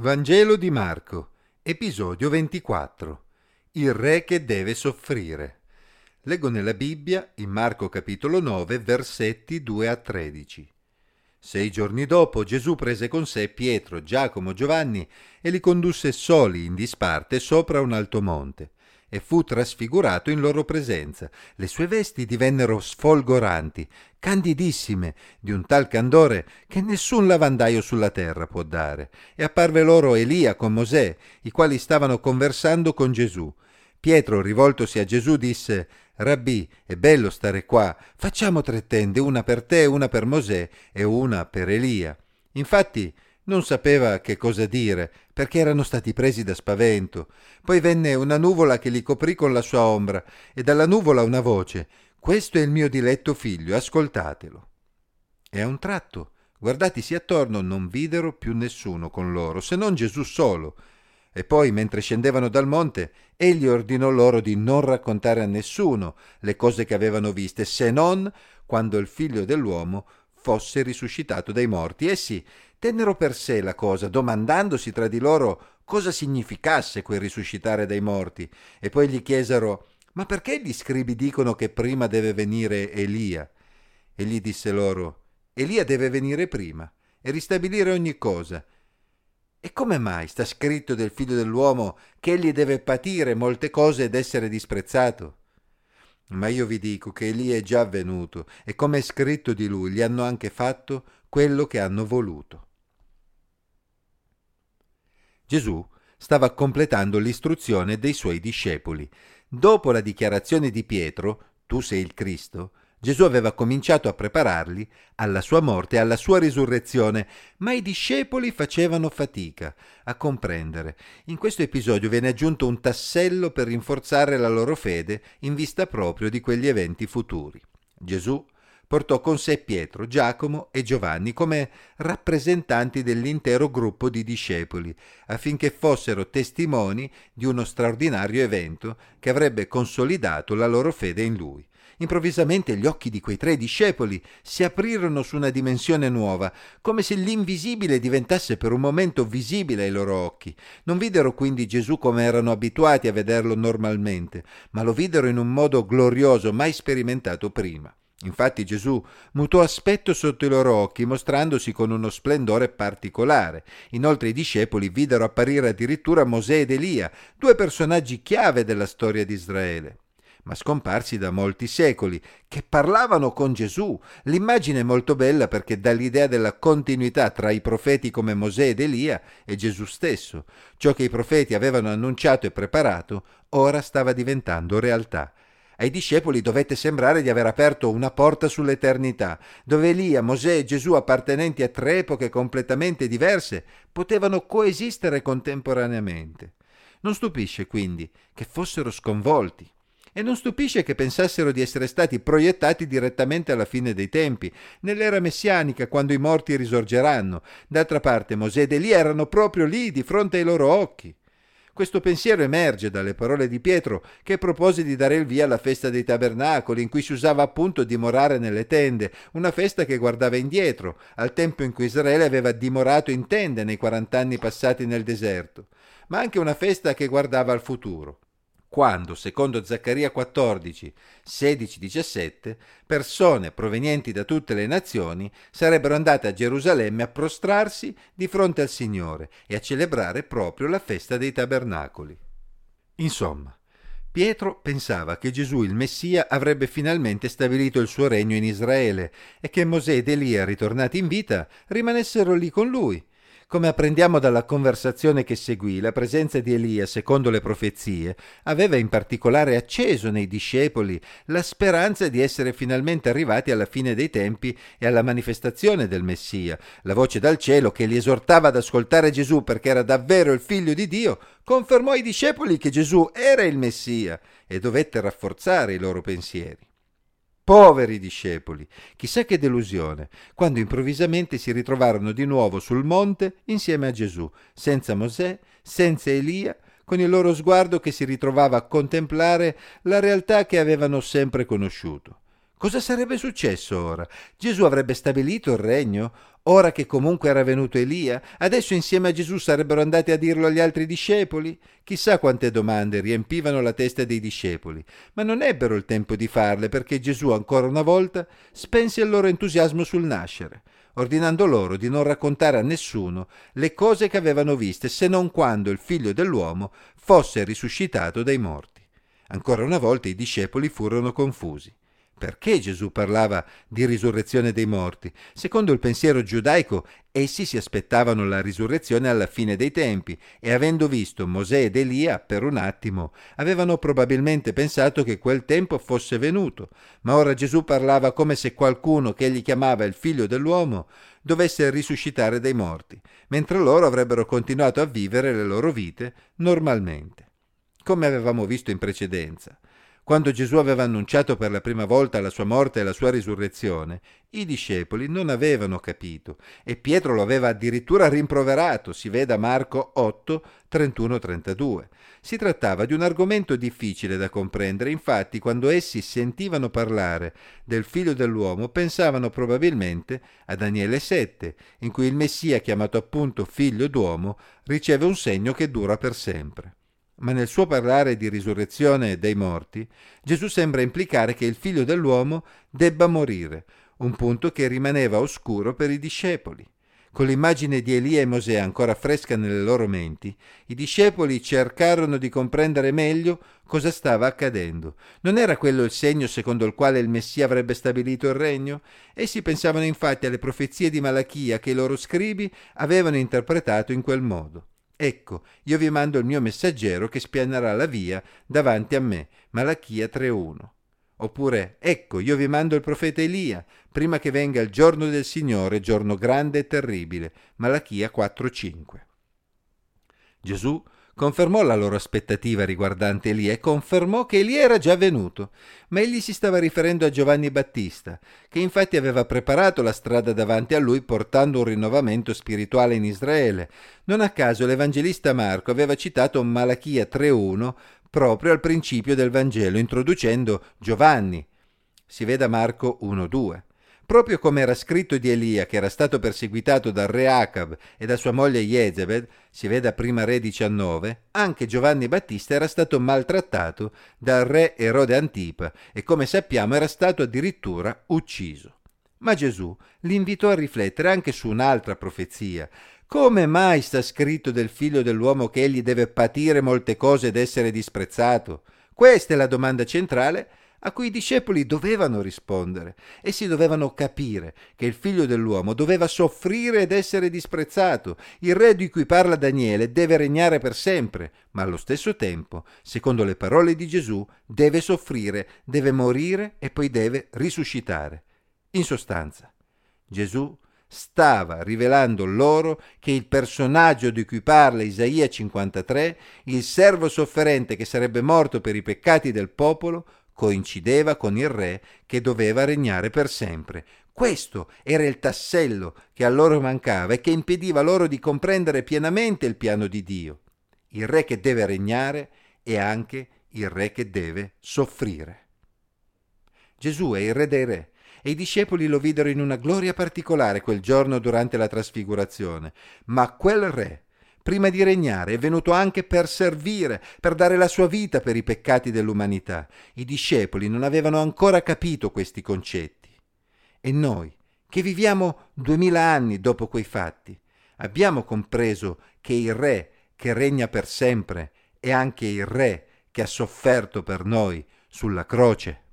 Vangelo di Marco, episodio 24. Il re che deve soffrire. Leggo nella Bibbia, in Marco capitolo 9, versetti 2 a 13. Sei giorni dopo Gesù prese con sé Pietro, Giacomo, Giovanni e li condusse soli in disparte sopra un alto monte e fu trasfigurato in loro presenza. Le sue vesti divennero sfolgoranti, candidissime, di un tal candore che nessun lavandaio sulla terra può dare. E apparve loro Elia con Mosè, i quali stavano conversando con Gesù. Pietro, rivoltosi a Gesù, disse Rabbì, è bello stare qua, facciamo tre tende, una per te, una per Mosè e una per Elia. Infatti non sapeva che cosa dire, perché erano stati presi da spavento. Poi venne una nuvola che li coprì con la sua ombra, e dalla nuvola una voce Questo è il mio diletto figlio, ascoltatelo. E a un tratto, guardatisi attorno, non videro più nessuno con loro, se non Gesù solo. E poi, mentre scendevano dal monte, egli ordinò loro di non raccontare a nessuno le cose che avevano viste, se non quando il figlio dell'uomo fosse risuscitato dai morti. Essi tennero per sé la cosa, domandandosi tra di loro cosa significasse quel risuscitare dai morti, e poi gli chiesero Ma perché gli scribi dicono che prima deve venire Elia? Egli disse loro Elia deve venire prima e ristabilire ogni cosa. E come mai sta scritto del figlio dell'uomo che egli deve patire molte cose ed essere disprezzato? Ma io vi dico che Elia è già venuto e come è scritto di lui gli hanno anche fatto quello che hanno voluto. Gesù stava completando l'istruzione dei suoi discepoli. Dopo la dichiarazione di Pietro, tu sei il Cristo, Gesù aveva cominciato a prepararli alla sua morte e alla sua risurrezione, ma i discepoli facevano fatica a comprendere. In questo episodio viene aggiunto un tassello per rinforzare la loro fede in vista proprio di quegli eventi futuri. Gesù portò con sé Pietro, Giacomo e Giovanni come rappresentanti dell'intero gruppo di discepoli, affinché fossero testimoni di uno straordinario evento che avrebbe consolidato la loro fede in lui. Improvvisamente gli occhi di quei tre discepoli si aprirono su una dimensione nuova, come se l'invisibile diventasse per un momento visibile ai loro occhi. Non videro quindi Gesù come erano abituati a vederlo normalmente, ma lo videro in un modo glorioso mai sperimentato prima. Infatti Gesù mutò aspetto sotto i loro occhi, mostrandosi con uno splendore particolare. Inoltre i discepoli videro apparire addirittura Mosè ed Elia, due personaggi chiave della storia di Israele ma scomparsi da molti secoli, che parlavano con Gesù. L'immagine è molto bella perché dà l'idea della continuità tra i profeti come Mosè ed Elia e Gesù stesso. Ciò che i profeti avevano annunciato e preparato ora stava diventando realtà. Ai discepoli dovette sembrare di aver aperto una porta sull'eternità, dove Elia, Mosè e Gesù, appartenenti a tre epoche completamente diverse, potevano coesistere contemporaneamente. Non stupisce quindi che fossero sconvolti. E non stupisce che pensassero di essere stati proiettati direttamente alla fine dei tempi, nell'era messianica, quando i morti risorgeranno. D'altra parte Mosè ed Elia erano proprio lì, di fronte ai loro occhi. Questo pensiero emerge dalle parole di Pietro che propose di dare il via alla festa dei tabernacoli, in cui si usava appunto dimorare nelle tende, una festa che guardava indietro, al tempo in cui Israele aveva dimorato in tende nei quarant'anni passati nel deserto, ma anche una festa che guardava al futuro quando, secondo Zaccaria 14, 16-17, persone provenienti da tutte le nazioni sarebbero andate a Gerusalemme a prostrarsi di fronte al Signore e a celebrare proprio la festa dei tabernacoli. Insomma, Pietro pensava che Gesù il Messia avrebbe finalmente stabilito il suo regno in Israele e che Mosè ed Elia, ritornati in vita, rimanessero lì con lui come apprendiamo dalla conversazione che seguì, la presenza di Elia, secondo le profezie, aveva in particolare acceso nei discepoli la speranza di essere finalmente arrivati alla fine dei tempi e alla manifestazione del Messia. La voce dal cielo che li esortava ad ascoltare Gesù perché era davvero il figlio di Dio, confermò ai discepoli che Gesù era il Messia e dovette rafforzare i loro pensieri. Poveri discepoli! Chissà che delusione, quando improvvisamente si ritrovarono di nuovo sul monte insieme a Gesù, senza Mosè, senza Elia, con il loro sguardo che si ritrovava a contemplare la realtà che avevano sempre conosciuto. Cosa sarebbe successo ora? Gesù avrebbe stabilito il regno? Ora che comunque era venuto Elia, adesso insieme a Gesù sarebbero andati a dirlo agli altri discepoli? Chissà quante domande riempivano la testa dei discepoli, ma non ebbero il tempo di farle perché Gesù ancora una volta spense il loro entusiasmo sul nascere, ordinando loro di non raccontare a nessuno le cose che avevano viste se non quando il figlio dell'uomo fosse risuscitato dai morti. Ancora una volta i discepoli furono confusi. Perché Gesù parlava di risurrezione dei morti? Secondo il pensiero giudaico, essi si aspettavano la risurrezione alla fine dei tempi e avendo visto Mosè ed Elia per un attimo, avevano probabilmente pensato che quel tempo fosse venuto, ma ora Gesù parlava come se qualcuno che egli chiamava il figlio dell'uomo dovesse risuscitare dai morti, mentre loro avrebbero continuato a vivere le loro vite normalmente. Come avevamo visto in precedenza. Quando Gesù aveva annunciato per la prima volta la sua morte e la sua risurrezione, i discepoli non avevano capito e Pietro lo aveva addirittura rimproverato, si veda Marco 8, 31-32. Si trattava di un argomento difficile da comprendere, infatti quando essi sentivano parlare del figlio dell'uomo pensavano probabilmente a Daniele 7, in cui il Messia, chiamato appunto figlio d'uomo, riceve un segno che dura per sempre. Ma nel suo parlare di risurrezione dei morti, Gesù sembra implicare che il figlio dell'uomo debba morire, un punto che rimaneva oscuro per i discepoli. Con l'immagine di Elia e Mosè ancora fresca nelle loro menti, i discepoli cercarono di comprendere meglio cosa stava accadendo. Non era quello il segno secondo il quale il Messia avrebbe stabilito il regno? Essi pensavano infatti alle profezie di Malachia che i loro scribi avevano interpretato in quel modo. Ecco, io vi mando il mio messaggero che spianerà la via davanti a me. Malachia 3.1. Oppure, ecco, io vi mando il profeta Elia, prima che venga il giorno del Signore, giorno grande e terribile. Malachia 4.5. Gesù Confermò la loro aspettativa riguardante Elia e confermò che Elia era già venuto, ma egli si stava riferendo a Giovanni Battista, che infatti aveva preparato la strada davanti a lui portando un rinnovamento spirituale in Israele. Non a caso l'Evangelista Marco aveva citato Malachia 3.1 proprio al principio del Vangelo, introducendo Giovanni. Si veda Marco 1.2. Proprio come era scritto di Elia, che era stato perseguitato dal re Acab e da sua moglie Jezebel, si veda prima re 19, anche Giovanni Battista era stato maltrattato dal re Erode Antipa e come sappiamo era stato addirittura ucciso. Ma Gesù li invitò a riflettere anche su un'altra profezia. Come mai sta scritto del figlio dell'uomo che egli deve patire molte cose ed essere disprezzato? Questa è la domanda centrale a cui i discepoli dovevano rispondere. Essi dovevano capire che il figlio dell'uomo doveva soffrire ed essere disprezzato. Il re di cui parla Daniele deve regnare per sempre, ma allo stesso tempo, secondo le parole di Gesù, deve soffrire, deve morire e poi deve risuscitare. In sostanza, Gesù stava rivelando loro che il personaggio di cui parla Isaia 53, il servo sofferente che sarebbe morto per i peccati del popolo, coincideva con il re che doveva regnare per sempre. Questo era il tassello che a loro mancava e che impediva loro di comprendere pienamente il piano di Dio. Il re che deve regnare è anche il re che deve soffrire. Gesù è il re dei re e i discepoli lo videro in una gloria particolare quel giorno durante la trasfigurazione, ma quel re prima di regnare, è venuto anche per servire, per dare la sua vita per i peccati dell'umanità. I discepoli non avevano ancora capito questi concetti. E noi, che viviamo duemila anni dopo quei fatti, abbiamo compreso che il Re che regna per sempre è anche il Re che ha sofferto per noi sulla croce.